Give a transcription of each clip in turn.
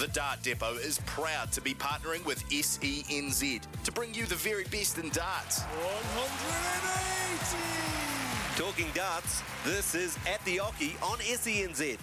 The Dart Depot is proud to be partnering with SENZ to bring you the very best in darts. 180! Talking darts, this is At the Oche on SENZ.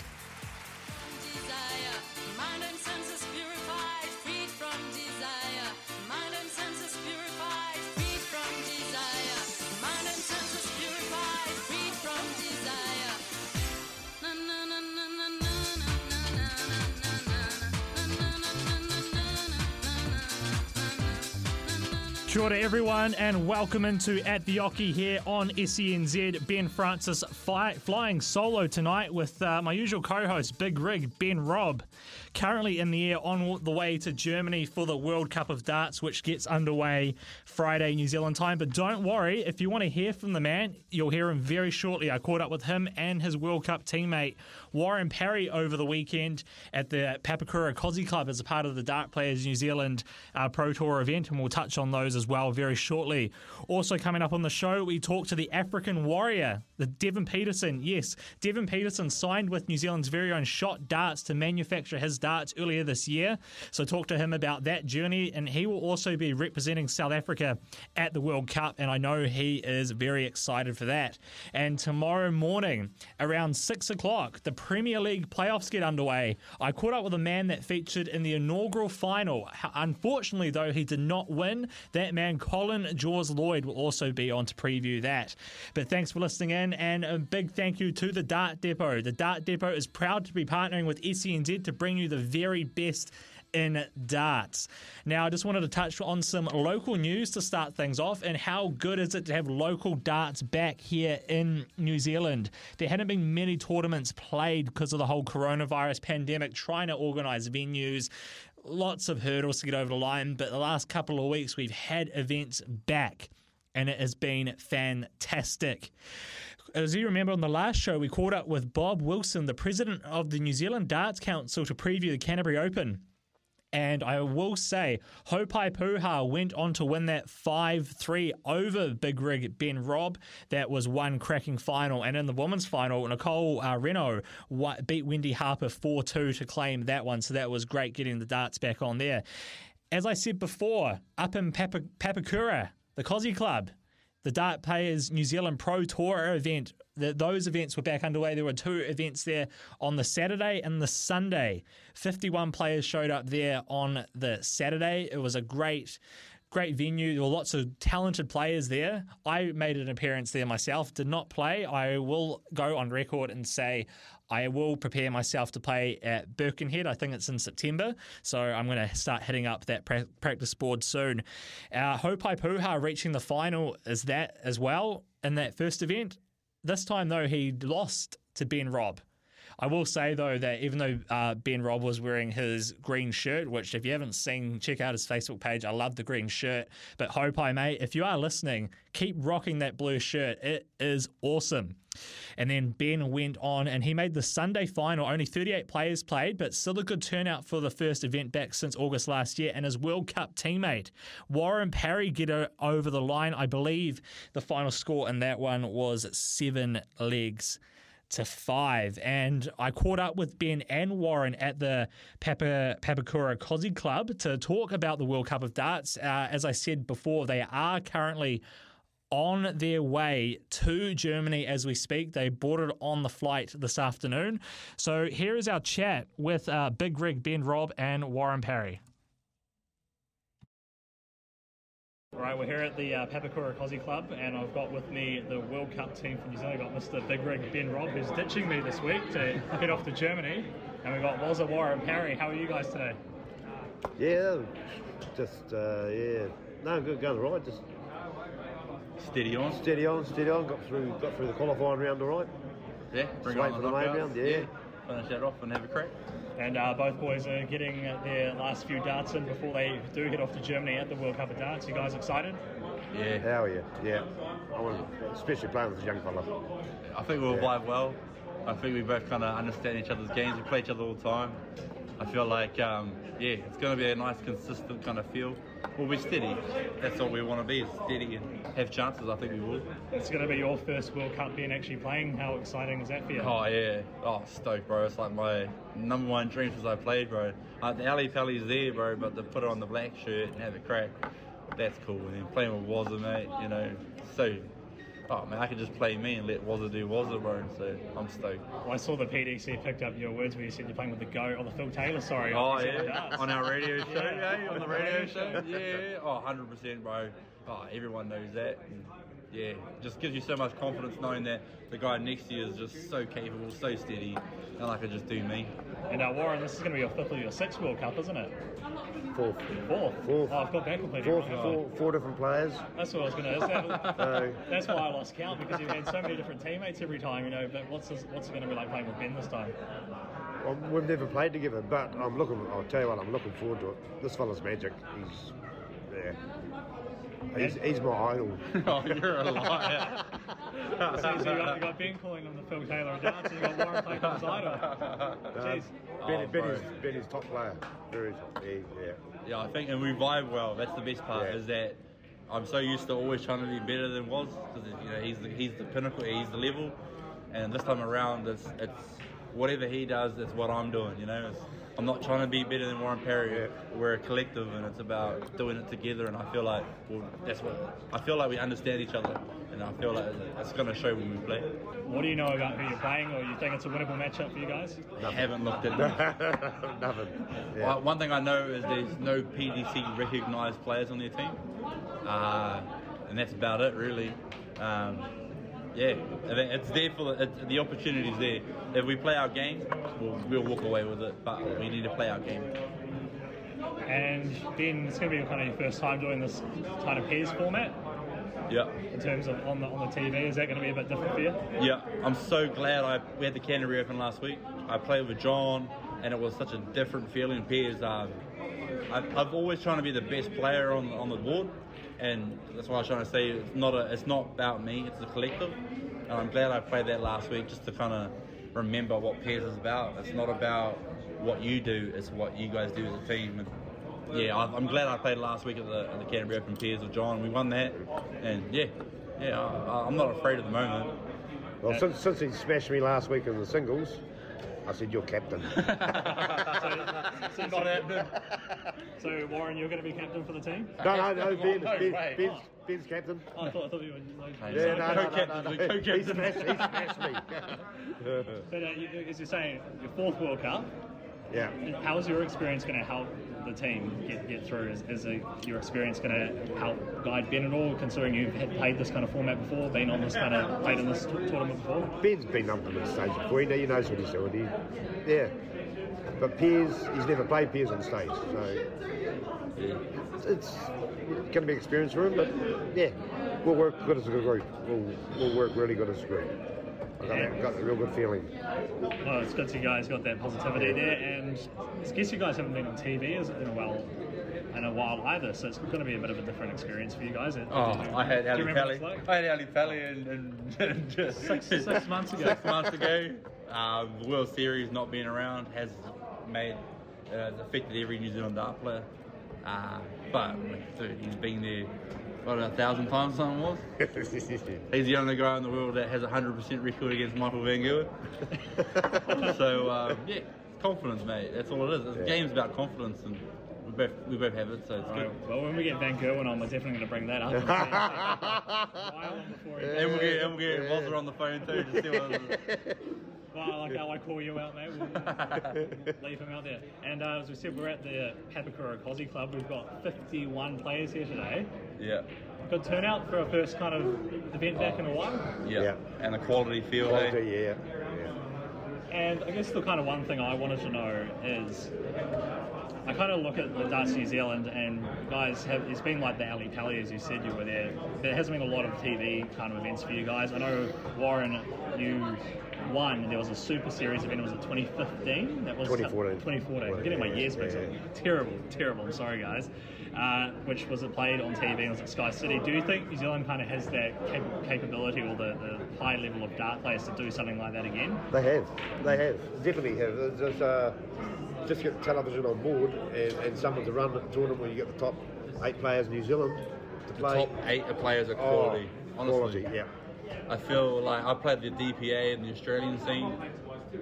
Kia ora everyone and welcome into At the Oche here on SENZ. Ben Francis fi- flying solo tonight with uh, my usual co-host Big Rig Ben Robb. Currently in the air on the way to Germany for the World Cup of Darts which gets underway Friday New Zealand time. But don't worry, if you want to hear from the man, you'll hear him very shortly. I caught up with him and his World Cup teammate Warren Parry over the weekend at the Papakura Kozi Club as a part of the Dart Players New Zealand uh, Pro Tour event and we'll touch on those as well very shortly. Also coming up on the show, we talk to the African warrior, the Devon Petersen. Yes, Devon Petersen signed with New Zealand's very own Shot Darts to manufacture his darts earlier this year. So talk to him about that journey, and he will also be representing South Africa at the World Cup, and I know he is very excited for that. And tomorrow morning, around six o'clock, the Premier League playoffs get underway. I caught up with a man that featured in the inaugural final. Unfortunately, though, he did not win. That man, Colin Jaws Lloyd, will also be on to preview that. But thanks for listening in, and a big thank you to the Dart Depot. The Dart Depot is proud to be partnering with SENZ to bring you the very best in darts. Now, I just wanted to touch on some local news to start things off, and how good is it to have local darts back here in New Zealand? There hadn't been many tournaments played because of the whole coronavirus pandemic, trying to organise venues. Lots of hurdles to get over the line, but the last couple of weeks we've had events back and it has been fantastic. As you remember on the last show, we caught up with Bob Wilson, the president of the New Zealand Darts Council, to preview the Canterbury Open. And I will say, Haupai Puha went on to win that 5 3 over Big Rig Ben Robb. That was one cracking final. And in the women's final, Nicole uh, Regnaud beat Wendy Harper 4 2 to claim that one. So that was great getting the darts back on there. As I said before, up in Papa- Papakura, the Kozi Club, the Dart Players New Zealand Pro Tour event. Those events were back underway. There were two events there on the Saturday and the Sunday. 51 players showed up there on the Saturday. It was a great, great venue. There were lots of talented players there. I made an appearance there myself, did not play. I will go on record and say I will prepare myself to play at Birkenhead. I think it's in September. So I'm going to start hitting up that pra- practice board soon. Uh, Haupai Puha reaching the final is that as well in that first event. This time, though, he lost to Ben Robb. I will say though that even though uh, Ben Robb was wearing his green shirt, which if you haven't seen, check out his Facebook page. I love the green shirt. But hope I mate, if you are listening, keep rocking that blue shirt. It is awesome. And then Ben went on and he made the Sunday final. Only 38 players played, but still a good turnout for the first event back since August last year. And his World Cup teammate, Warren Parry, get over the line. I believe the final score in that one was seven legs to five. And I caught up with Ben and Warren at the Papa, Papakura Kozi Club to talk about the World Cup of Darts. Uh, as I said before, they are currently on their way to Germany as we speak. They boarded on the flight this afternoon. So here is our chat with uh, Big Rig, Ben Robb, and Warren Parry. All right, we're here at the uh, Papakura Kozi Club, and I've got with me the World Cup team from New Zealand. I've got Mr. Big Rig Ben Robb, who's ditching me this week to head off to Germany, and we've got Wazza Warren Parry. How are you guys today? Yeah, just uh, yeah, no, good, going all right. Just Steady on. steady on, steady on. Got through, got through the qualifying round all right. Yeah, Just bring wait on for the the main knockouts. round. Yeah, Finish that off and have a crack. And uh, both boys are getting their last few darts in before they do head off to Germany at the World Cup of Darts. You guys excited? Yeah. how are you? Yeah, I want, especially playing with a young fella. I think we'll Yeah. vibe well. I think we both kind of understand each other's games. We play each other all the time. I feel like, um, yeah, it's going to be a nice, consistent kind of feel. We'll be steady. That's what we want to be, is steady and have chances. I think we will. It's going to be your first World Cup being actually playing. How exciting is that for you? Oh yeah, oh stoked, bro. It's like my number one dream since I played, bro. Uh, the alley tally's there, bro, but to put it on the black shirt and have a crack, that's cool. And then playing with Wazza, mate, you know, so. Oh man, I could just play me and let Wazza do Wazza, bro. So I'm stoked. Well, I saw the PDC picked up your words where you said you're playing with the GOAT, or the Phil Taylor, sorry. Oh yeah, on our radio show, Yeah, yeah, on the radio show, yeah. Oh, 100 percent, bro. Oh, everyone knows that. And, yeah, just gives you so much confidence knowing that the guy next to you is just so capable, so steady, and I could just do me. And uh, Warren, this is going to be your fifth or your sixth World Cup, isn't it? Fourth. Fourth. Fourth. Oh, I've got that completely Four, wrong. four, four different players. That's what I was going to say. So, That's why I lost count because you've had so many different teammates every time, you know. But what's this, what's it going to be like playing with Ben this time? well, we've never played together, but I'm looking. I'll tell you what, I'm looking forward to it. This fella's magic. He's, yeah, he's, he's my idol. oh, you're a liar. So, so you, got, you got Ben calling him the Phil Taylor of dance, and you got Warren playing him as idol. Jeez. Benny, Oh, Benny's, bro. Benny's top player. Very top. Yeah, yeah. Yeah, I think, and we vibe well. That's the best part. Yeah. Is that I'm so used to always trying to be better than was because you know he's the he's the pinnacle, he's the level, and this time around it's it's whatever he does, it's what I'm doing. You know, it's, I'm not trying to be better than Warren Parry. Yeah. We're a collective, and it's about doing it together. And I feel like well, that's what I feel like we understand each other, and I feel like it's going to show when we play. What do you know about who you're playing, or you think it's a winnable matchup for you guys? I haven't looked at. Nothing. Yeah. Well, one thing I know is there's no PDC recognised players on their team, uh, and that's about it really. Um, yeah, I it's there for the, it, the opportunity's there. If we play our game, we'll, we'll walk away with it, but we need to play our game. And Ben, it's going to be kind of your first time doing this kind of pairs format Yeah. in terms of on the on the TV. Is that going to be a bit different for you? Yeah, I'm so glad I we had the Canterbury Open last week. I played with John, and it was such a different feeling. Pairs, um, I've, I've always trying to be the best player on on the board, and that's what I was trying to say it's not a it's not about me. It's the collective, and I'm glad I played that last week just to kind of remember what pairs is about. It's not about what you do; it's what you guys do as a team. And, yeah, I- I'm glad I played last week at the, at the Canterbury Open Pairs with John. We won that, and yeah, yeah, I, I'm not afraid at the moment. Well, since, since he smashed me last week in the singles, I said, you're captain. So, not happening. So Warren, you're going to be captain for the team? no, no, no, Ben, No ben. Ben's, Ben's captain. Oh, I thought, I thought you were. Like, Yeah, no, no, no, no, Co-captain, no. the co-captain. He smashed, he smashed me. But uh, you, as you're saying, your fourth World Cup. yeah. How is your experience going to help the team get, get through? Is, is a, your experience going to help guide Ben at all, considering you've had played this kind of format before, been on this kind of played in this t- tournament before? Ben's been up to the stage before. He, he knows what he's doing. He, yeah. But Piers, he's never played Piers on stage, so it's, it's going to be experience for him. But yeah, we'll work good as a group. We'll, we'll work really good as a group. I've got, that, got a real good feeling. Well, it's good to you guys got that positivity there, and I guess you guys haven't been on TV in a while. In a while either, so it's going to be a bit of a different experience for you guys. Oh, I had Do you Ali remember Pally. what it's like? I had Ali Pally and, and, and just Six- six months ago. Six months ago. Um, the World Series not being around has made uh, affected every New Zealand dart player. Uh, but dude, he's been there what a thousand times something was. He's the only guy in the world that has a hundred percent record against Michael Van Gerwen. so um, yeah, confidence, mate. That's all it is. The Yeah. game's about confidence, and we both we both have it. So it's All good. right, well, when we get Van Gerwen on, we're definitely going to bring that up. and see- Why before he- And we'll get and we'll get Wazza on the phone too to see what. Well, like how I call you out, mate. We'll leave him out there. And uh, as we said, we're at the Papakura Cosy Club. We've got 51 players here today. Yeah. Good turnout for our first kind of event back in a while. Yeah. Yeah. And the quality feel. Quality, Hey? yeah. yeah. And I guess the kind of one thing I wanted to know is I kind of look at the Darts New Zealand and guys have it's been like the alley pally as you said you were there. There hasn't been a lot of TV kind of events for you guys. I know Warren, you won. There was a Super Series event. Was it 2015? That was 2014. 2014. I'm getting my years mixed up. Terrible, terrible. I'm sorry, guys. Uh, which was it played on TV and was at Sky City. Do you think New Zealand kind of has that cap- capability or the, the high level of dart players to do something like that again? They have. They have. Definitely have. There's, there's, uh, just get the television on board and, and someone to run the tournament where you get the top eight players in New Zealand to The play. top eight players are Oh, quality. honestly. quality, yeah. I feel like I played the DPA in the Australian scene,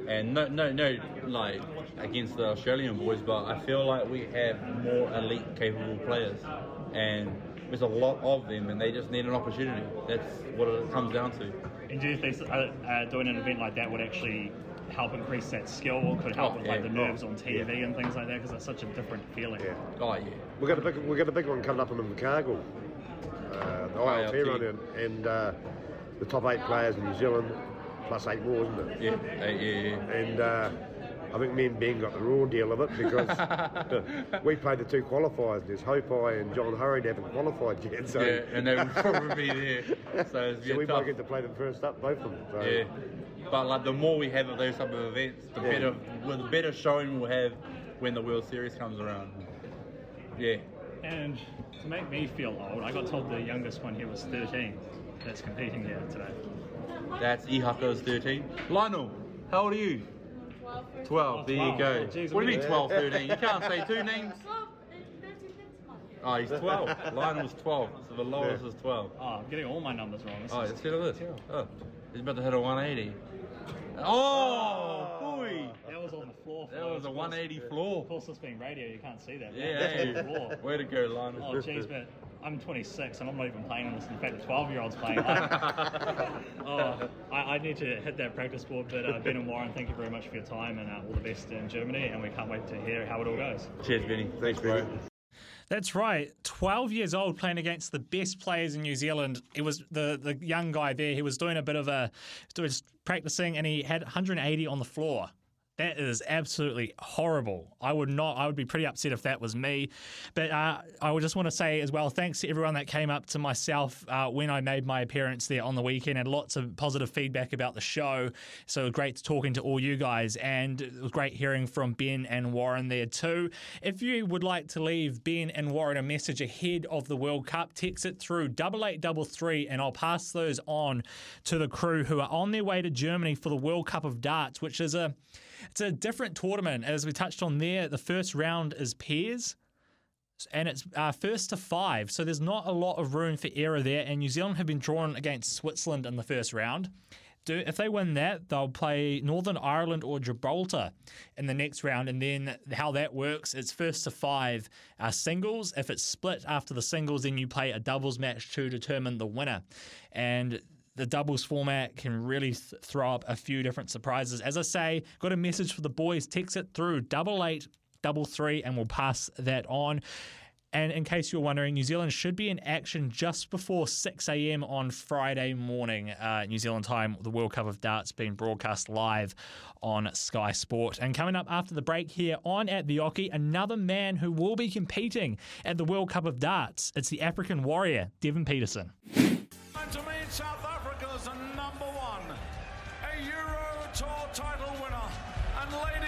and no, no, no, like against the Australian boys, but I feel like we have more elite, capable players, and there's a lot of them, and they just need an opportunity. That's what it comes down to. And do you think uh, uh, doing an event like that would actually help increase that skill or could help Oh, with like the nerves on TV Yeah. and things like that? Because it's such a different feeling. Yeah. Oh yeah, We've got a big, we've got a big one coming up in Invercargill, uh, the ILT ILT. run, and, and uh, the top eight players in New Zealand, plus eight more, isn't it? yeah, uh, yeah, yeah. And uh, I think me and Ben got the raw deal of it because we played the two qualifiers. There's Haupai and John Hurring haven't qualified yet, so, yeah, and they would probably be there. So it's so we tough. might get to play them first up, both of them. So. Yeah, but like the more we have of those type of events, the Yeah. better, well, the better showing we'll have when the World Series comes around. Yeah, And to make me feel old, I got told the youngest one here was 13 that's competing here today. that's Ihaka's 13. Lionel, how old are you? 12. There you go. Oh, geez, what do you I'm mean 12, 13? You can't say two names. Oh, he's 12. Lionel's 12. So the lowest Yeah. is 12. Oh, I'm getting all my numbers wrong. This Oh, is- instead of this. Oh, he's about to hit a 180. Oh, boy. that was on the floor. That was a 180 floor. Of course, this being radio, you can't see that. Yeah, That's on the hey. floor. way to go, Lionel. Oh, jeez, but I'm 26 and I'm not even playing on this. In fact, the 12 year old's playing. I, oh, I, I need to hit that practice board. But uh, Ben and Warren, thank you very much for your time and uh, all the best in Germany. And we can't wait to hear how it all goes. Cheers, Benny. Thanks, bro. That's right. 12 years old playing against the best players in New Zealand. It was the, the young guy there. He was doing a bit of a, he was practicing and he had 180 on the floor. That is absolutely horrible. I would not. I would be pretty upset if that was me. But uh, I would just want to say as well, thanks to everyone that came up to myself uh, when I made my appearance there on the weekend, and lots of positive feedback about the show. So great talking to all you guys, and it was great hearing from Ben and Warren there too. If you would like to leave Ben and Warren a message ahead of the World Cup, text it through double eight double three, and I'll pass those on to the crew who are on their way to Germany for the World Cup of Darts, which is a it's a different tournament. As we touched on there, the first round is pairs. And it's uh, first to five, so there's not a lot of room for error there. And New Zealand have been drawn against Switzerland in the first round. Do, if they win that, they'll play Northern Ireland or Gibraltar in the next round. And then how that works, it's first to five uh, singles. If it's split after the singles, then you play a doubles match to determine the winner. And the doubles format can really th- throw up a few different surprises. As I say, got a message for the boys. Text it through double eight double three, and we'll pass that on. And in case you're wondering, New Zealand should be in action just before 6 a.m. on Friday morning, uh, New Zealand time. The World Cup of Darts being broadcast live on Sky Sport. And coming up after the break here on At the Oche, another man who will be competing at the World Cup of Darts. It's the African warrior, Devon Petersen.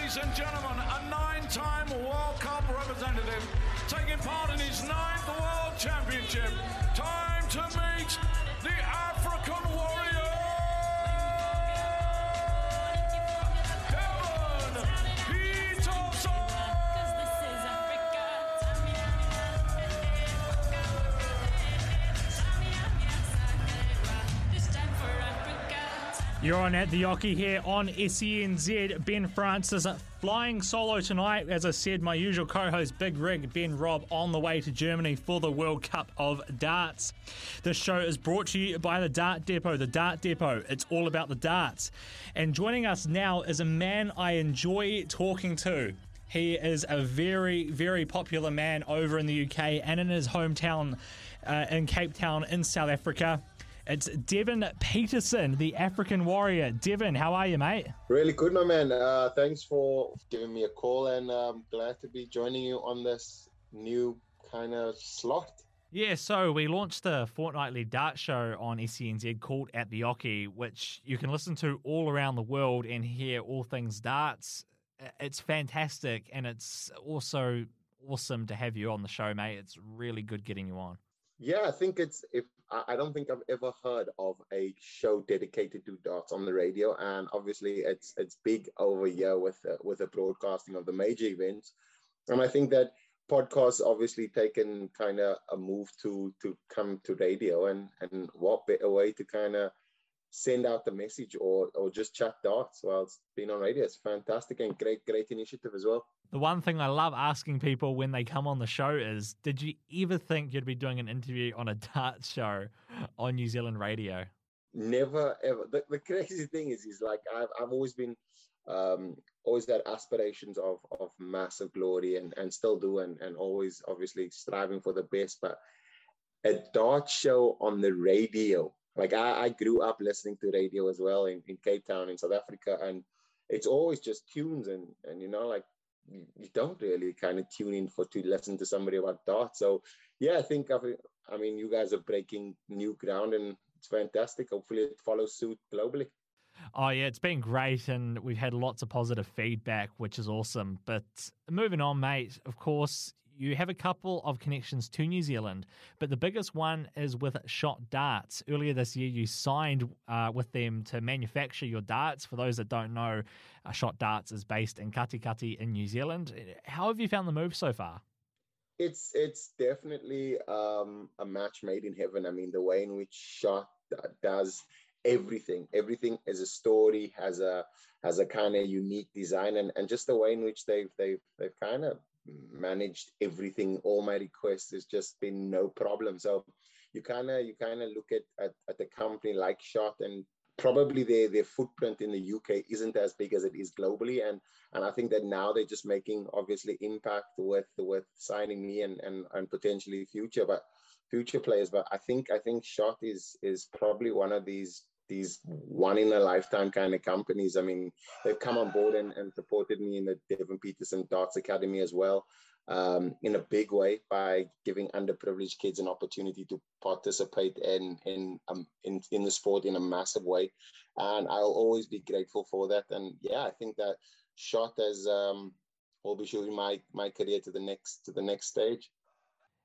Ladies and gentlemen, a nine-time World Cup representative, taking part in his ninth World Championship. Time to meet the African You're on at the Oche here on SENZ. Ben Francis flying solo tonight. As I said, my usual co host, Big Rig, Ben Robb, on the way to Germany for the World Cup of Darts. This show is brought to you by the Dart Depot. The Dart Depot, it's all about the darts. And joining us now is a man I enjoy talking to. He is a very, very popular man over in the UK and in his hometown uh, in Cape Town in South Africa. It's Devon Petersen, the African warrior. Devon, how are you, mate? Really good, my man. Uh, thanks for giving me a call, and I'm glad to be joining you on this new kind of slot. Yeah, so we launched the fortnightly dart show on SENZ called At the Oche, which you can listen to all around the world and hear all things darts. It's fantastic, and it's also awesome to have you on the show, mate. It's really good getting you on. Yeah, I think it's if I don't think I've ever heard of a show dedicated to darts on the radio, and obviously it's it's big over here with uh, with the broadcasting of the major events, and I think that podcasts obviously taken kind of a move to to come to radio, and and what better way to kind of send out the message or or just chat darts while it's been on radio. It's fantastic and great great initiative as well. The one thing I love asking people when they come on the show is Did you ever think you'd be doing an interview on a dart show on New Zealand radio? never ever the, the crazy thing is is like i've, I've always been um always had aspirations of of massive glory and and still do and and always obviously striving for the best but a dart show on the radio like i, I grew up listening to radio as well in, in cape town in south africa and it's always just tunes and and you know like you, don't really kind of tune in for to listen to somebody about dart so yeah i think i mean you guys are breaking new ground and it's fantastic. Hopefully, it follows suit globally. Oh, yeah, it's been great, and we've had lots of positive feedback, which is awesome. But moving on, mate, of course, you have a couple of connections to New Zealand, but the biggest one is with Shot Darts. Earlier this year, you signed uh, with them to manufacture your darts. For those that don't know, uh, Shot Darts is based in Katikati in New Zealand. How have you found the move so far? It's it's definitely um, a match made in heaven. I mean, the way in which Shot does everything, everything is a story, has a has a kind of unique design, and, and just the way in which they've they've they've kind of managed everything. All my requests has just been no problem. So you kind of you kind of look at, at at a company like Shot and probably their their footprint in the UK isn't as big as it is globally, and and I think that now they're just making obviously impact with with signing me and and, and potentially future, but future players. But I think I think Shot is is probably one of these these one in a lifetime kind of companies. I mean, they've come on board and, and supported me in the Devon Petersen Darts Academy as well um, in a big way by giving underprivileged kids an opportunity to participate in in, um, in in the sport in a massive way, and I'll always be grateful for that. And yeah, I think that shot as um, will be showing my my career to the next to the next stage.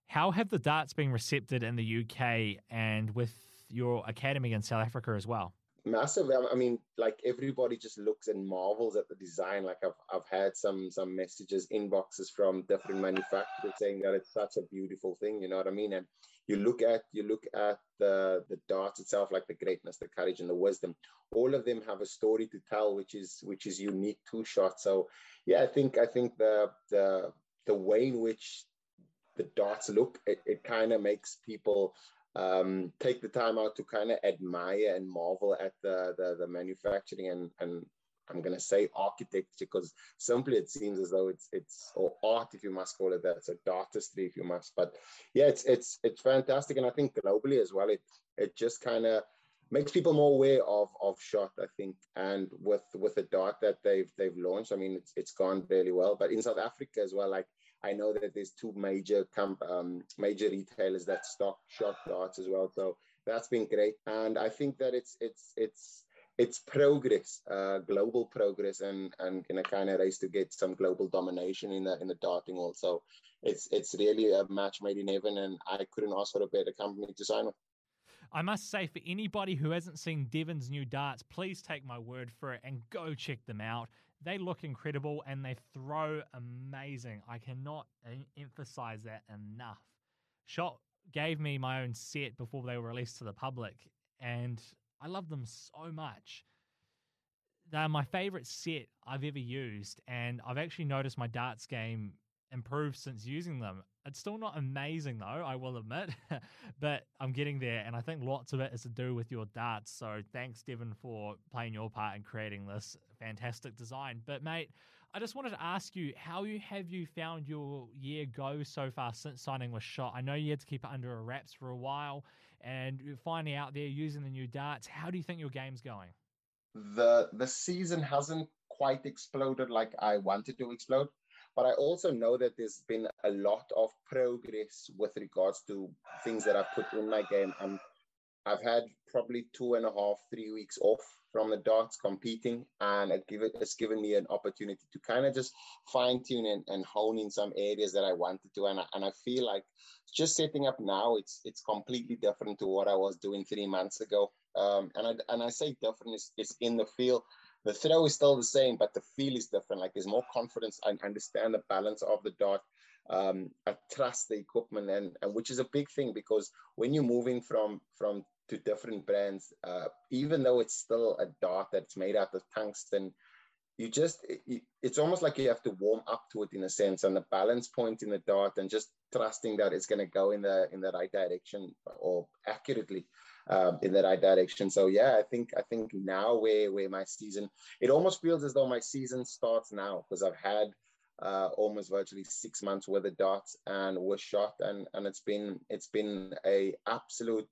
How have the darts been received in the UK and with your academy in South Africa as well? massive. I mean like everybody just looks and marvels at the design. Like i've, I've had some some messages inboxes from different manufacturers saying that it's such a beautiful thing you know what i mean? And you look at you look at the the darts itself like the greatness the courage and the wisdom. All of them have a story to tell which is which is unique to shot. So yeah i think i think the the the way in which the darts look it, it kind of makes people um, take the time out to kind of admire and marvel at the the, the manufacturing and and I'm gonna say architecture because simply it seems as though it's it's or art if you must call it that. So artistry if you must. But yeah, it's it's it's fantastic, and I think globally as well, it it just kind of makes people more aware of of shot. I think, and with with the dart that they've they've launched, I mean, it's it's gone really well. But in South Africa as well, like I know that there's two major camp, um, major retailers that stock shot darts as well. So that's been great, and I think that it's it's it's it's progress, uh, global progress, and and in a kind of race to get some global domination in the in the darting world. So it's it's really a match made in heaven, and I couldn't ask for a better company to sign with. I must say, for anybody who hasn't seen Devon's new darts, please take my word for it and go check them out. They look incredible and they throw amazing. I cannot emphasize that enough. Shot gave me my own set before they were released to the public, and I love them so much. They're my favorite set I've ever used, and I've actually noticed my darts game improved since using them. It's still not amazing though, I will admit, but I'm getting there, and I think lots of it is to do with your darts. So thanks, Devon, for playing your part in creating this fantastic design. But mate, I just wanted to ask you how you have you found your year go so far since signing with Shot. I know you had to keep it under wraps for a while, and you're finally out there using the new darts. How do you think your game's going? The the season hasn't quite exploded like I wanted to explode. But I also know that there's been a lot of progress with regards to things that I've put in my game. I'm, I've had probably two and a half, three weeks off from the darts competing, and it give it, it's given me an opportunity to kind of just fine tune and, and hone in some areas that I wanted to, and I, and I feel like just setting up now, it's it's completely different to what I was doing three months ago. Um, and I and I say different is, is in the field. The throw is still the same, but the feel is different. Like there's more confidence. I understand the balance of the dart. Um, I trust the equipment, and, and which is a big thing because when you're moving from from to different brands, uh, even though it's still a dart that's made out of tungsten, you just it, it's almost like you have to warm up to it in a sense, and the balance point in the dart, and just trusting that it's going to go in the in the right direction or accurately um, in the right direction. So yeah, I think I think now where where my season, it almost feels as though my season starts now because I've had uh, almost virtually six months with the darts and with shot, and and it's been it's been a absolute.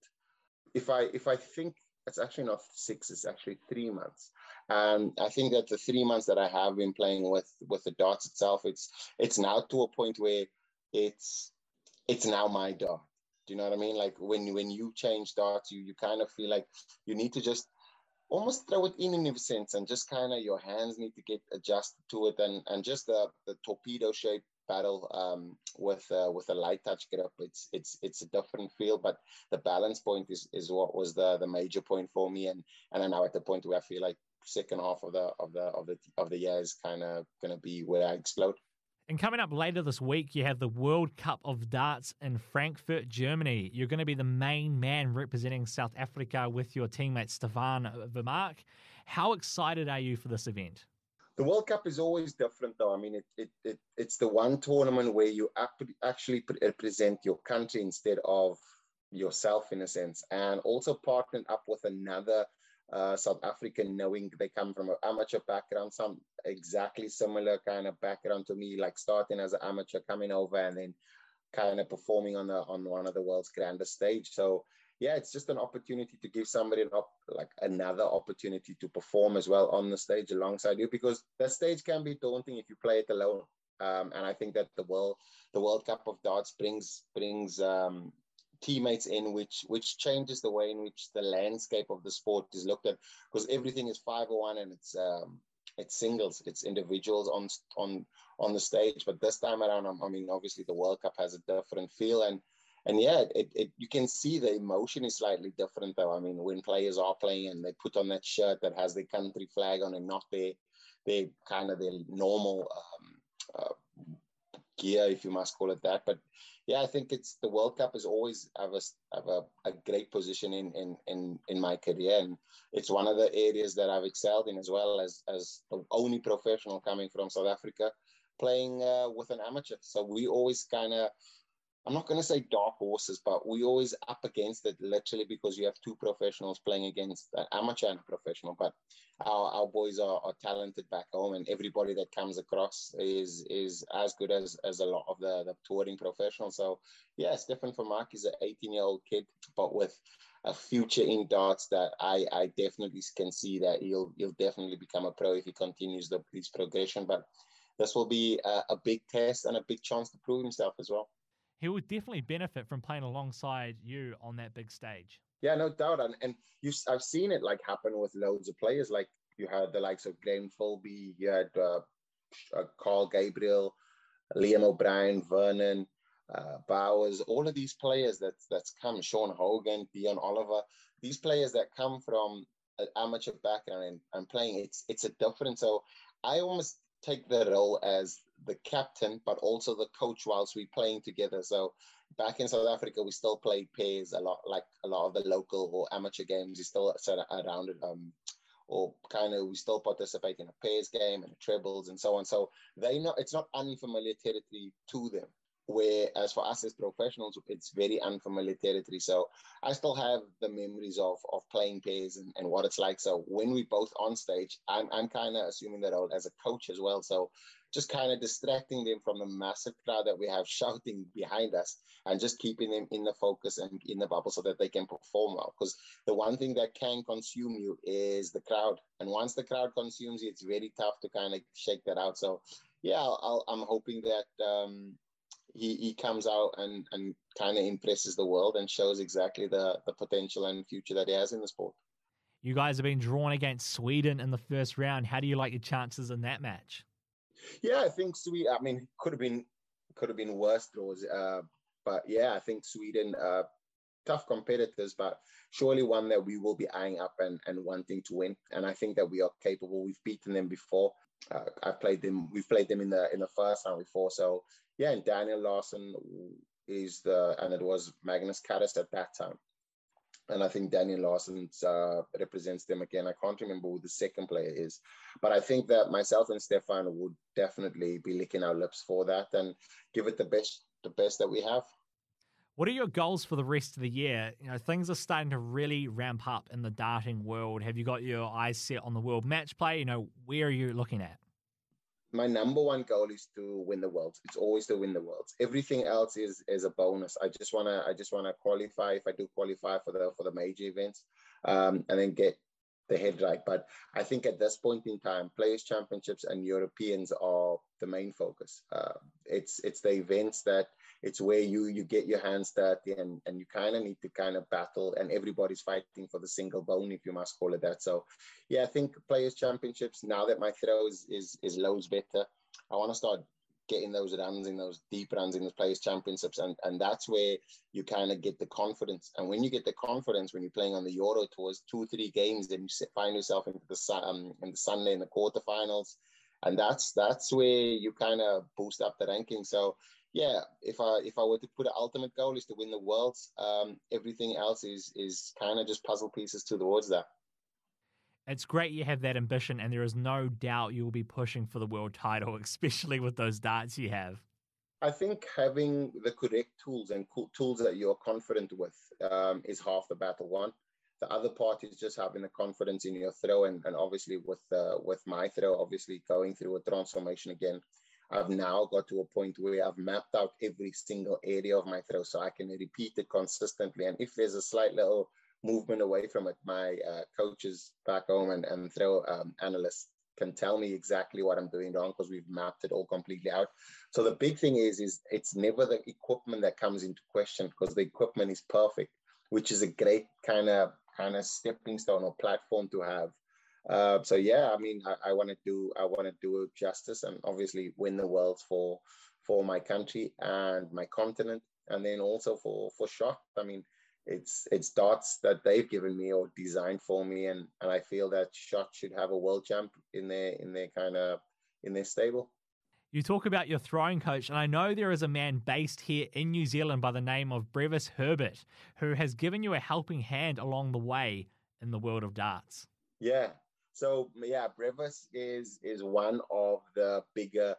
If I if I think it's actually not six, it's actually three months, and I think that the three months that I have been playing with with the darts itself, it's it's now to a point where it's it's now my dart. You know what I mean? Like when when you change darts, you you kind of feel like you need to just almost throw it in in a sense and just kind of your hands need to get adjusted to it and and just the the torpedo shape battle um, with uh, with a light touch grip it's it's it's a different feel but the balance point is is what was the the major point for me and and I'm now at the point where I feel like second half of the of the of the of the year is kind of going to be where I explode. And coming up later this week, you have the World Cup of Darts in Frankfurt, Germany. You're going to be the main man representing South Africa with your teammate Stefan Vermaak. How excited are you for this event? The World Cup is always different, though. I mean, it, it, it it's the one tournament where you actually represent your country instead of yourself, in a sense, and also partnered up with another uh, South African, knowing they come from an amateur background, some exactly similar kind of background to me, like starting as an amateur, coming over and then kind of performing on the on one of the world's grandest stage. So yeah, it's just an opportunity to give somebody an op- like another opportunity to perform as well on the stage alongside you because the stage can be daunting if you play it alone. Um, and I think that the world the World Cup of Darts brings brings um, teammates in, which which changes the way in which the landscape of the sport is looked at, because everything is five or one and it's um, it's singles, it's individuals on on on the stage. But this time around, I mean, obviously the World Cup has a different feel, and and yeah, it, it you can see the emotion is slightly different though. I mean, when players are playing and they put on that shirt that has the country flag on and not their their kind of their normal um, uh, gear, if you must call it that. But yeah, I think it's the World Cup has always have a have a, a great position in, in in in my career, and it's one of the areas that I've excelled in as well as as the only professional coming from South Africa, playing uh, with an amateur. So we always kind of I'm not going to say dark horses, but we always up against it literally because you have two professionals playing against an amateur and a professional. But our, our boys are, are talented back home, and everybody that comes across is is as good as, as a lot of the, the touring professionals. So, yeah, Stefan Vermaak is an 18 year old kid, but with a future in darts that I, I definitely can see that he'll he'll definitely become a pro if he continues the, his progression. But this will be a, a big test and a big chance to prove himself as well he will definitely benefit from playing alongside you on that big stage. Yeah, no doubt. And, and you, I've seen it like happen with loads of players. Like you had the likes of Glenn Filby, you had uh, uh, Carl Gabriel, Liam O'Brien, Vernon, uh, Bouwers, all of these players that that's come, Sean Hogan, Dion Oliver, these players that come from an amateur background and, and playing, it's it's a different. So I almost take the role as the captain, but also the coach whilst we're playing together. So back in South Africa, we still play pairs a lot, like a lot of the local or amateur games. You still set around it, um, or kind of we still participate in a pairs game and trebles and so on. So they know it's not unfamiliar territory to them. Whereas for us as professionals, it's very unfamiliar territory. So I still have the memories of of playing pairs and, and what it's like. So when we both on stage, I'm I'm kind of assuming that role as a coach as well. So just kind of distracting them from the massive crowd that we have shouting behind us and just keeping them in the focus and in the bubble so that they can perform well. Because the one thing that can consume you is the crowd. And once the crowd consumes you, it's very tough to kind of shake that out. So, yeah, i am hoping that um, he, he comes out and, and kind of impresses the world and shows exactly the, the potential and future that he has in the sport. You guys have been drawn against Sweden in the first round. How do you like your chances in that match? Yeah, I think Sweden. I mean, could have been could have been worse draws. Uh, but yeah, I think Sweden, uh, tough competitors, but surely one that we will be eyeing up and, and wanting to win. And I think that we are capable. We've beaten them before. Uh, I've played them. We've played them in the in the first round before. So yeah, Daniel Larsson is the and it was Magnus Caris at that time. And I think Daniel Larsson uh, represents them again. I can't remember who the second player is, but I think that myself and Stefan would definitely be licking our lips for that and give it the best the best that we have. What are your goals for the rest of the year? You know, things are starting to really ramp up in the darting world. Have you got your eyes set on the world match play? You know, where are you looking at? My number one goal is to win the world. It's always to win the world. Everything else is is a bonus. I just wanna I just wanna qualify if I do qualify for the for the major events, um, and then get the head right. But I think at this point in time, Players Championships and Europeans are the main focus. Uh, it's it's the events that it's where you you get your hands dirty and and you kind of need to kind of battle and everybody's fighting for the single bone if you must call it that. So yeah i think players championships now that my throw is is, is loads better i want to start getting those runs in those deep runs in the players championships and and that's where you kind of get the confidence. And when you get the confidence when you're playing on the euro tours two three games then you find yourself into the um, in the sunday in the quarterfinals and that's that's where you kind of boost up the ranking. So yeah, if I if I were to put an ultimate goal is to win the worlds, um, everything else is is kind of just puzzle pieces towards that. It's great you have that ambition, and there is no doubt you will be pushing for the world title, especially with those darts you have. I think having the correct tools and tools that you're confident with um, is half the battle won. The other part is just having the confidence in your throw, and, and obviously with uh, with my throw, obviously going through a transformation again I've now got to a point where I've mapped out every single area of my throw so I can repeat it consistently. And if there's a slight little movement away from it, my uh, coaches back home and, and throw um, analysts can tell me exactly what I'm doing wrong because we've mapped it all completely out. So the big thing is, is it's never the equipment that comes into question because the equipment is perfect, which is a great kind of kind of stepping stone or platform to have uh, so yeah, I mean, I, I want to do I want to do justice and obviously win the world for for my country and my continent, and then also for for shot. I mean, it's it's darts that they've given me or designed for me, and and I feel that shot should have a world champ in their in their kind of in their stable. You talk about your throwing coach, and I know there is a man based here in New Zealand by the name of Brevis Herbert who has given you a helping hand along the way in the world of darts. Yeah, so yeah, Brevis is is one of the bigger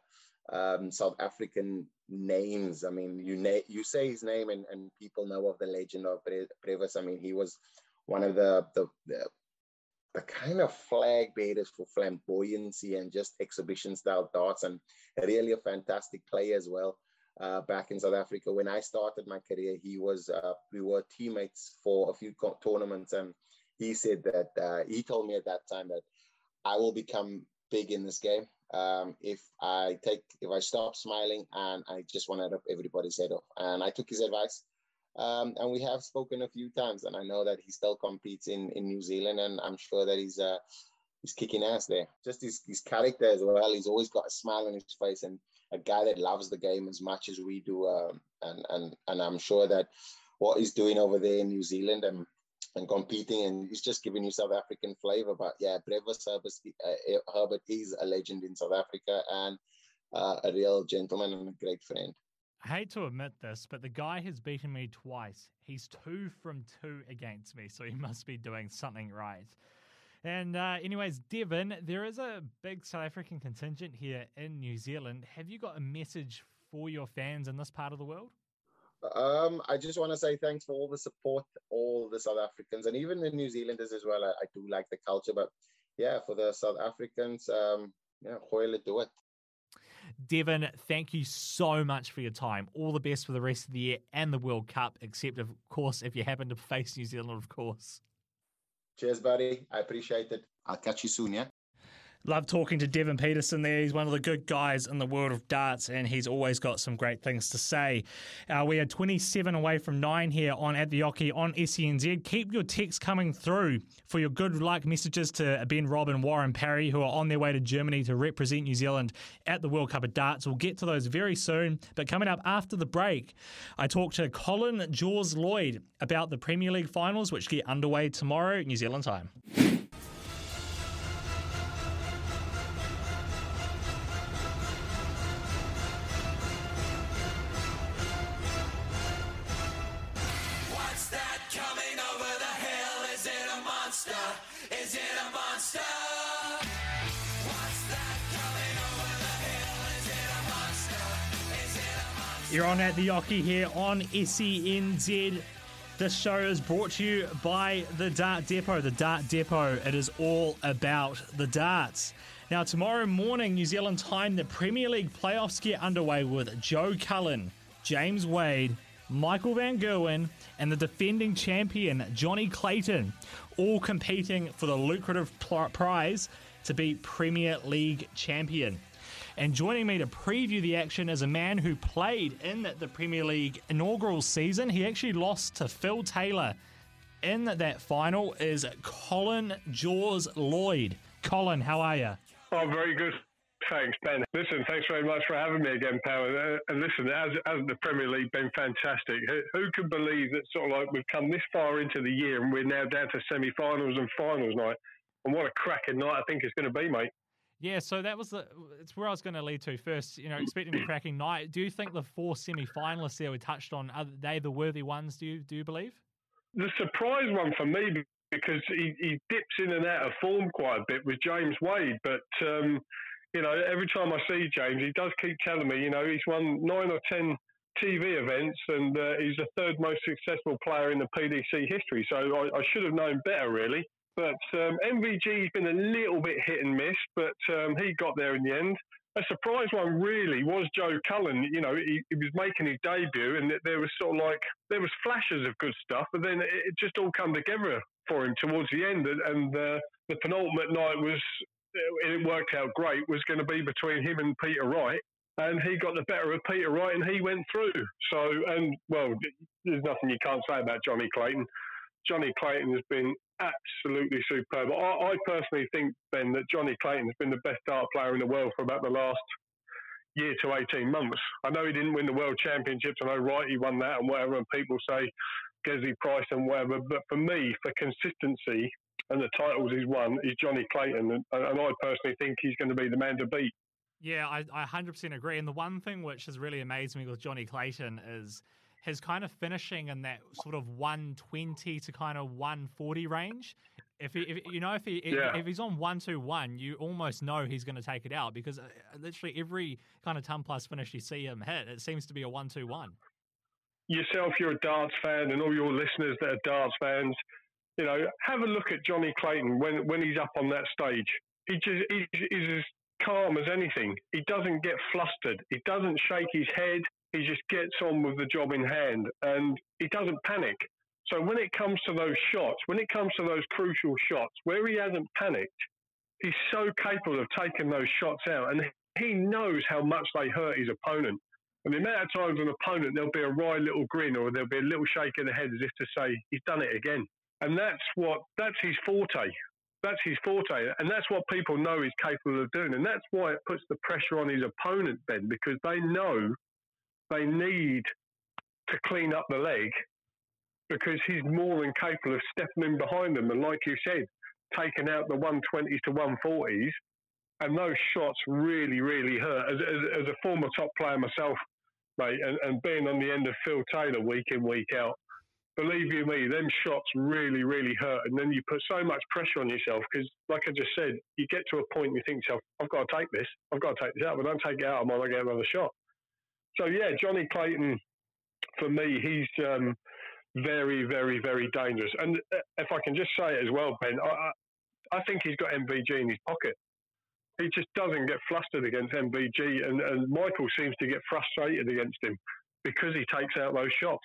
um, South African names. I mean, you na- you say his name and, and people know of the legend of Brevis. I mean, he was one of the the, the the kind of flag bearers for flamboyancy and just exhibition style darts and really a fantastic player as well. Uh, back in South Africa, when I started my career, he was uh, we were teammates for a few tournaments, and he said that uh, he told me at that time that I will become big in this game um, if I take if I stop smiling and I just want to rip everybody's head off. And I took his advice. Um, and we have spoken a few times, and I know that he still competes in, in New Zealand, and I'm sure that he's uh, he's kicking ass there. Just his, his character as well. He's always got a smile on his face, and a guy that loves the game as much as we do. Um, and and and I'm sure that what he's doing over there in New Zealand, and and competing, and he's just giving you South African flavor. But yeah, Brevis Herbert, uh, Herbert is a legend in South Africa and uh, a real gentleman and a great friend. I hate to admit this, but the guy has beaten me twice. He's two from two against me, so he must be doing something right. And, uh, anyways, Devon, there is a big South African contingent here in New Zealand. Have you got a message for your fans in this part of the world? Um, I just want to say thanks for all the support, all the South Africans, and even the New Zealanders as well. I, I do like the culture, but yeah, for the South Africans, um, yeah, Hoyle do it. Devon, thank you so much for your time. All the best for the rest of the year and the World Cup, except of course if you happen to face New Zealand, of course. Cheers, buddy. I appreciate it. I'll catch you soon, yeah? Love talking to Devon Petersen there. He's one of the good guys in the world of darts, and he's always got some great things to say. Uh, we are 27 away from 9 here on At the Oche on SENZ. Keep your texts coming through for your good luck messages to Ben Robb and Warren Parry, who are on their way to Germany to represent New Zealand at the World Cup of Darts. We'll get to those very soon. But coming up after the break, I talked to Colin Jaws Lloyd about the Premier League finals, which get underway tomorrow, New Zealand time. You're on at the Oche here on SENZ. This show is brought to you by the Dart Depot. The Dart Depot, it is all about the darts. Now, tomorrow morning, New Zealand time, the Premier League playoffs get underway with Joe Cullen, James Wade, Michael Van Gerwen, and the defending champion, Johnny Clayton, all competing for the lucrative prize to be Premier League champion. And joining me to preview the action is a man who played in the Premier League inaugural season. He actually lost to Phil Taylor in that final. Is Colin Jaws Lloyd? Colin, how are you? Oh, very good. Thanks, Ben. Listen, thanks very much for having me again, pal. Uh, and listen, as, as the Premier League been fantastic. Who, who can believe that sort of like we've come this far into the year and we're now down to semi-finals and finals night? And what a cracking night I think it's going to be, mate. Yeah, so that was the. It's where I was going to lead to first. You know, expecting a cracking night. Do you think the four semi-finalists there we touched on are they the worthy ones? Do you do you believe? The surprise one for me because he, he dips in and out of form quite a bit was James Wade, but. Um, you know, every time I see James, he does keep telling me, you know, he's won nine or ten TV events and uh, he's the third most successful player in the PDC history. So I, I should have known better, really. But um, MVG's been a little bit hit and miss, but um, he got there in the end. A surprise one really was Joe Cullen. You know, he, he was making his debut, and there was sort of like there was flashes of good stuff, but then it, just all come together for him towards the end. And, and uh, the penultimate night was it worked out great. Was going to be between him and Peter Wright, and he got the better of Peter Wright, and he went through. So, and well, there's nothing you can't say about Johnny Clayton. Johnny Clayton has been absolutely superb. I, I personally think, Ben, that Johnny Clayton has been the best dart player in the world for about the last year to 18 months. I know he didn't win the World Championships. I know he won that and whatever, and people say Gerwyn Price and whatever. But for me, for consistency and the titles he's won, is Johnny Clayton. And, and I personally think he's going to be the man to beat. Yeah, I, I 100% agree. And the one thing which has really amazed me with Johnny Clayton is his kind of finishing in that sort of 120 to kind of 140 range. If he, if, you know, if he Yeah. if, if he's on one two one, you almost know he's going to take it out because uh, literally every kind of ton plus finish you see him hit, it seems to be a one two one. yourself, you're a darts fan, and all your listeners that are darts fans, you know, have a look at Johnny Clayton when when he's up on that stage. He just he's, he's as calm as anything. He doesn't get flustered. He doesn't shake his head. He just gets on with the job in hand, and he doesn't panic. So when it comes to those shots, when it comes to those crucial shots, where he hasn't panicked, he's so capable of taking those shots out, and he knows how much they hurt his opponent. And the amount of times an opponent, there'll be a wry little grin or there'll be a little shake of the head as if to say, he's done it again. And that's what, that's his forte. That's his forte. And that's what people know he's capable of doing. And that's why it puts the pressure on his opponent, Ben, because they know they need to clean up the leg because he's more than capable of stepping in behind them. And like you said, taking out the 120s to 140s. And those shots really, really hurt. As, as, as a former top player myself, mate, and, and being on the end of Phil Taylor week in, week out, believe you me, them shots really, really hurt. And then you put so much pressure on yourself because, like I just said, you get to a point and you think yourself, I've got to take this. I've got to take this out. But I don't take it out, I'm going to get another shot. So, yeah, Johnny Clayton, for me, he's um, very, very, very dangerous. And uh, if I can just say it as well, Ben, I, I think he's got MVG in his pocket. He just doesn't get flustered against MVG, and, and Michael seems to get frustrated against him because he takes out those shots.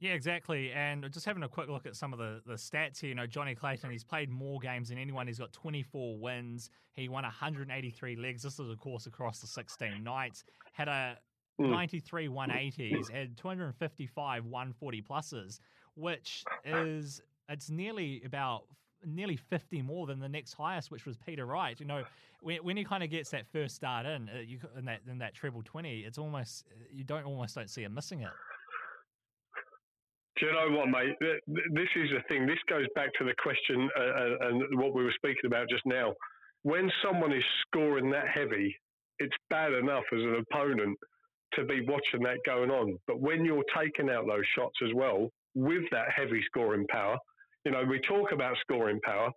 Yeah, exactly. And just having a quick look at some of the, the stats here, you know, Johnny Clayton, he's played more games than anyone. He's got 24 wins. He won 183 legs. This is, of course, across the 16 nights. Had a Mm. 93 180s, had 255 140 pluses, which is, it's nearly about nearly 50 more than the next highest, which was Peter Wright. You know, when, when he kind of gets that first start in, uh, you, in that in that treble 20, it's almost, you don't almost don't see him missing it. Do you know what, mate? Th- th- This is the thing. This goes back to the question uh, uh, and what we were speaking about just now. When someone is scoring that heavy, it's bad enough as an opponent to be watching that going on. But when you're taking out those shots as well with that heavy scoring power, you know, we talk about scoring power,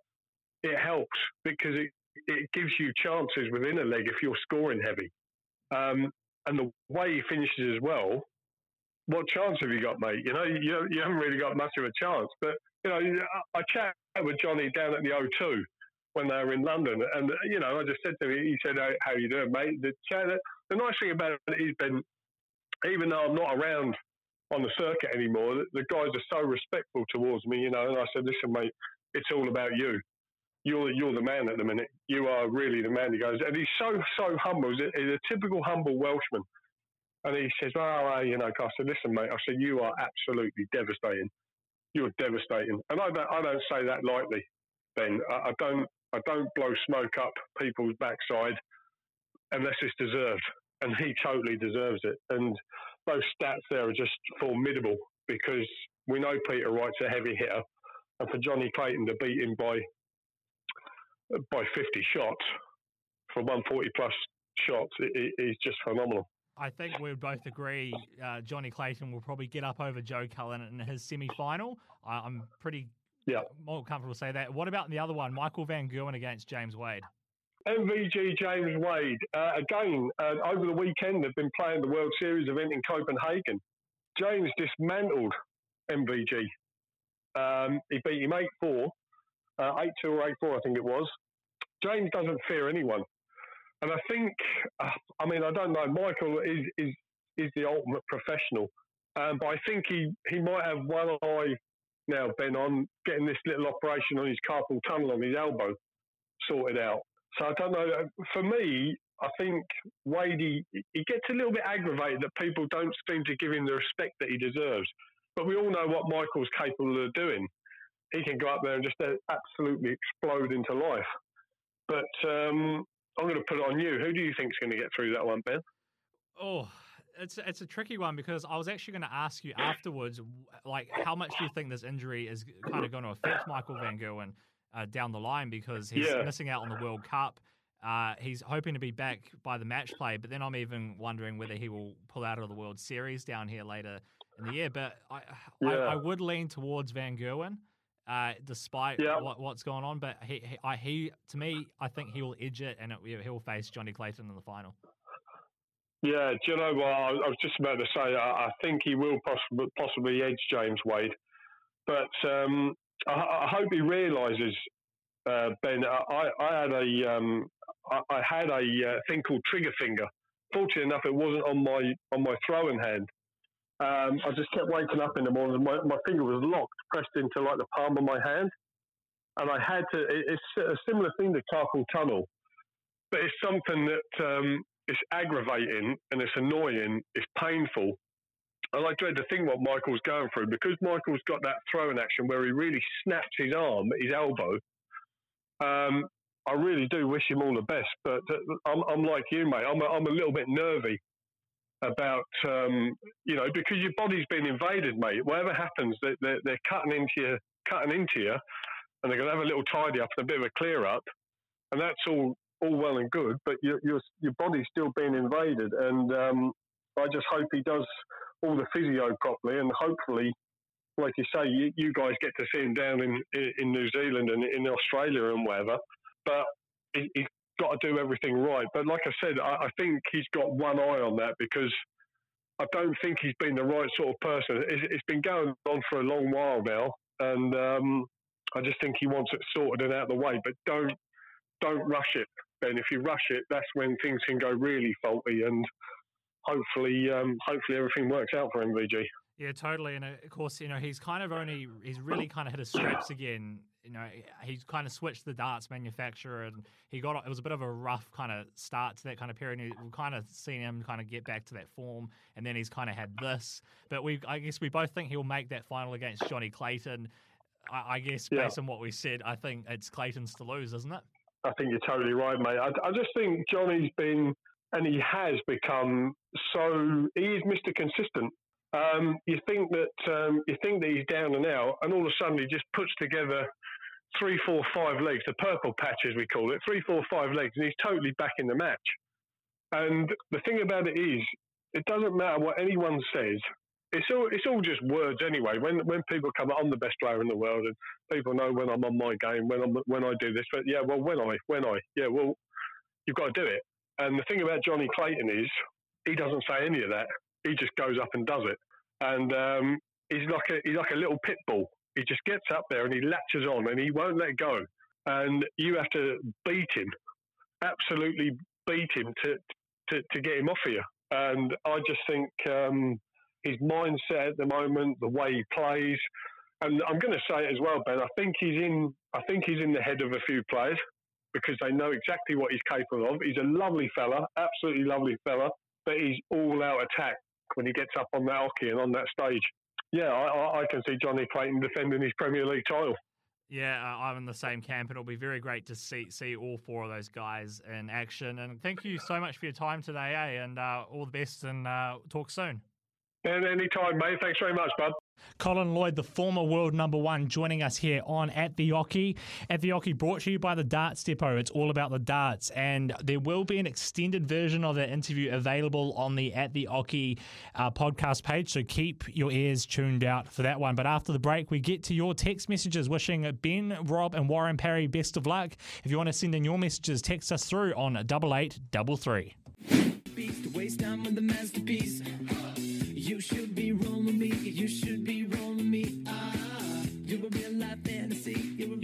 it helps because it, it gives you chances within a leg if you're scoring heavy. Um, and the way he finishes as well, what chance have you got, mate? You know, you, you haven't really got much of a chance. But, you know, I chat with Johnny down at the O2 when they were in London. And, you know, I just said to him, he said, "How- how you doing, mate? The, the nice thing about it is, Ben, even though I'm not around on the circuit anymore, the, the guys are so respectful towards me, you know. And I said, listen, mate, it's all about you. You're, you're the man at the minute. You are really the man. He goes, and he's so, so humble. He's a, he's a typical humble Welshman. And he says, oh, you know, I said, listen, mate, I said, you are absolutely devastating. You're devastating. And I don't, I don't say that lightly, Ben. I, I don't, I don't blow smoke up people's backside unless it's deserved. And he totally deserves it. And those stats there are just formidable because we know Peter Wright's a heavy hitter. And for Johnny Clayton to beat him by by 50 shots for 140 plus shots i- i- is just phenomenal. I think we would both agree uh, Johnny Clayton will probably get up over Joe Cullen in his semi final. I'm pretty yeah. more comfortable to say that. What about the other one, Michael Van Gerwen against James Wade? MVG James Wade. Uh, again, uh, over the weekend, they've been playing the World Series event in Copenhagen. James dismantled MVG. Um, he beat him 8 4, uh, 8 2 or 8 4, I think it was. James doesn't fear anyone. And I think, uh, I mean, I don't know, Michael is, is, is the ultimate professional. Um, but I think he, he might have one eye now, Ben, on getting this little operation on his carpal tunnel on his elbow sorted out. So I don't know. For me, I think Wade he, he gets a little bit aggravated that people don't seem to give him the respect that he deserves. But we all know what Michael's capable of doing. He can go up there and just uh, absolutely explode into life. But um, I'm going to put it on you. Who do you think is going to get through that one, Ben? Oh, it's it's a tricky one because I was actually going to ask you afterwards, like, how much do you think this injury is kind of going to affect Michael Van Gerwen uh, down the line because he's Yeah. missing out on the World Cup. Uh, he's hoping to be back by the match play, but then I'm even wondering whether he will pull out of the World Series down here later in the year. But I, I, Yeah. I would lean towards Van Gerwen, uh, despite Yeah. what, what's going on. But he, he, I, he, to me, I think he will edge it, and it, he'll face Johnny Clayton in the final. Yeah, do you know what? I was just about to say, I, think he will possibly, possibly edge James Wade. But um, I, I hope he realises, uh, Ben, I, I had a, um, I, I had a uh, thing called trigger finger. Fortunately enough, it wasn't on my on my throwing hand. Um, I just kept waking up in the morning. My, my finger was locked, pressed into like the palm of my hand, and I had to. It, it's a similar thing to carpal tunnel, but it's something that um, it's aggravating and it's annoying. It's painful, and I dread to think what Michael's going through because Michael's got that throwing action where he really snaps his arm, his elbow. Um, I really do wish him all the best, but I'm, I'm like you, mate. I'm a, I'm a little bit nervy about um, you know because your body's been invaded, mate. Whatever happens, they, they're, they're cutting into you, cutting into you, and they're going to have a little tidy up and a bit of a clear up, and that's all all well and good. But your your your body's still being invaded, and um, I just hope he does all the physio properly, and hopefully. Like you say, you, you guys get to see him down in, in New Zealand and in Australia and wherever, but he, he's got to do everything right. But like I said, I, I think he's got one eye on that because I don't think he's been the right sort of person. It's, it's been going on for a long while now, and um, I just think he wants it sorted and out of the way. But don't don't rush it, Ben. If you rush it, that's when things can go really faulty. And hopefully, um, hopefully everything works out for him, VG. Yeah, totally. And uh, of course, you know, he's kind of only, he's really kind of hit his straps again. You know, he's kind of switched the darts manufacturer and he got, it was a bit of a rough kind of start to that kind of period. And we've kind of seen him kind of get back to that form. And then he's kind of had this. But we, I guess we both think he'll make that final against Johnny Clayton. I, I guess Yeah. based on what we said, I think it's Clayton's to lose, isn't it? I think you're totally right, mate. I, I just think Johnny's been, and he has become so. He is Mr. Consistent. Um, you think that um, you think that he's down and out, and all of a sudden he just puts together three, four, five legs, the purple patch as we call it, three, four, five legs, and he's totally back in the match. And the thing about it is, it doesn't matter what anyone says. It's all it's all just words anyway. When when people come, I'm the best player in the world, and people know when I'm on my game, when I'm when I do this. But yeah, well, when I when I yeah, well, you've got to do it. And the thing about Johnny Clayton is he doesn't say any of that. He just goes up and does it. And um, he's like a he's like a little pit bull. He just gets up there and he latches on and he won't let go. And you have to beat him, absolutely beat him to to, to get him off of you. And I just think um, his mindset at the moment, the way he plays, and I'm going to say it as well, Ben. I think he's in. I think he's in the head of a few players because they know exactly what he's capable of. He's a lovely fella, absolutely lovely fella, but he's all out attack when he gets up on that oche and on that stage. Yeah, I, I- can see Johnny Clayton defending his Premier League title. Yeah, I'm in the same camp, and it'll be very great to see see all four of those guys in action. And thank you so much for your time today, eh? And uh, all the best, and uh, talk soon. And anytime, mate. Thanks very much, bud. Colin Lloyd, the former world number one, joining us here on At the Oche. At the Oche brought to you by the Darts Depot. It's all about the darts, and there will be an extended version of that interview available on the At the Oche uh, podcast page. So keep your ears tuned out for that one. But after the break, we get to your text messages wishing Ben, Robb, and Warren Parry best of luck. If you want to send in your messages, text us through on double eight double three. You should be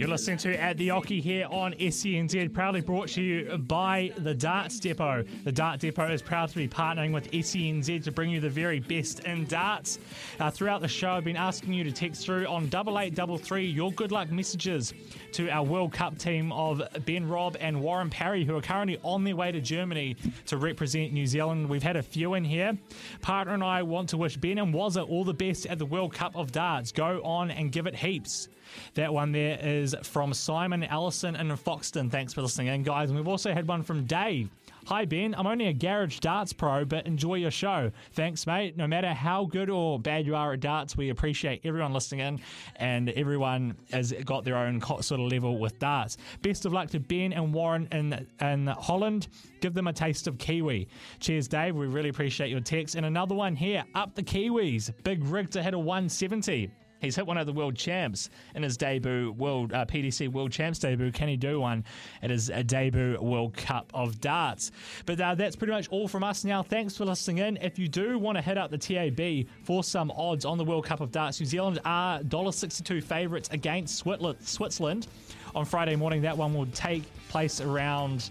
listening to At the Oche here on SENZ, proudly brought to you by the Darts Depot. The Dart Depot is proud to be partnering with SENZ to bring you the very best in darts. Uh, throughout the show, I've been asking you to text through on 8833 your good luck messages to our World Cup team of Ben Robb and Warren Parry, who are currently on their way to Germany to represent New Zealand. We've had a few in here. Partner and I want to wish Ben and Wazza all the best at the World Cup of Darts. Go on and give it heaps. That one there is from Simon Allison in Foxton. Thanks for listening in, guys. And we've also had one from Dave. Hi, Ben. I'm only a garage darts pro, but enjoy your show. Thanks, mate. No matter how good or bad you are at darts, we appreciate everyone listening in, and everyone has got their own sort of level with darts. Best of luck to Ben and Warren in, in Holland. Give them a taste of Kiwi. Cheers, Dave. We really appreciate your text. And another one here up the Kiwis. Big rig to hit a 170. He's hit one of the world champs in his debut world uh, PDC World Champs debut. Can he do one at his uh, debut World Cup of Darts? But uh, that's pretty much all from us now. Thanks for listening in. If you do want to hit up the TAB for some odds on the World Cup of Darts, New Zealand are $1.62 favourites against Switzerland on Friday morning. That one will take place around.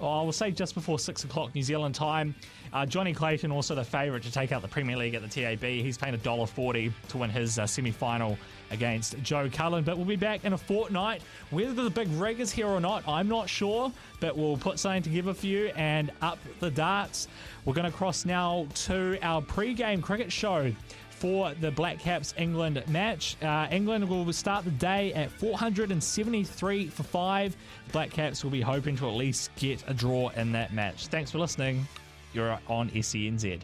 Oh, I will say just before six o'clock New Zealand time. Uh, Johnny Clayton also the favourite to take out the Premier League at the TAB. He's paying $1.40 to win his uh, semi-final against Joe Cullen. But we'll be back in a fortnight. Whether the big rig is here or not, I'm not sure. But we'll put something together for you and up the darts. We're going to cross now to our pre-game cricket show for the Black Caps England match. Uh, England will start the day at 473 for five. Black Caps will be hoping to at least get a draw in that match. Thanks for listening. You're on SENZ.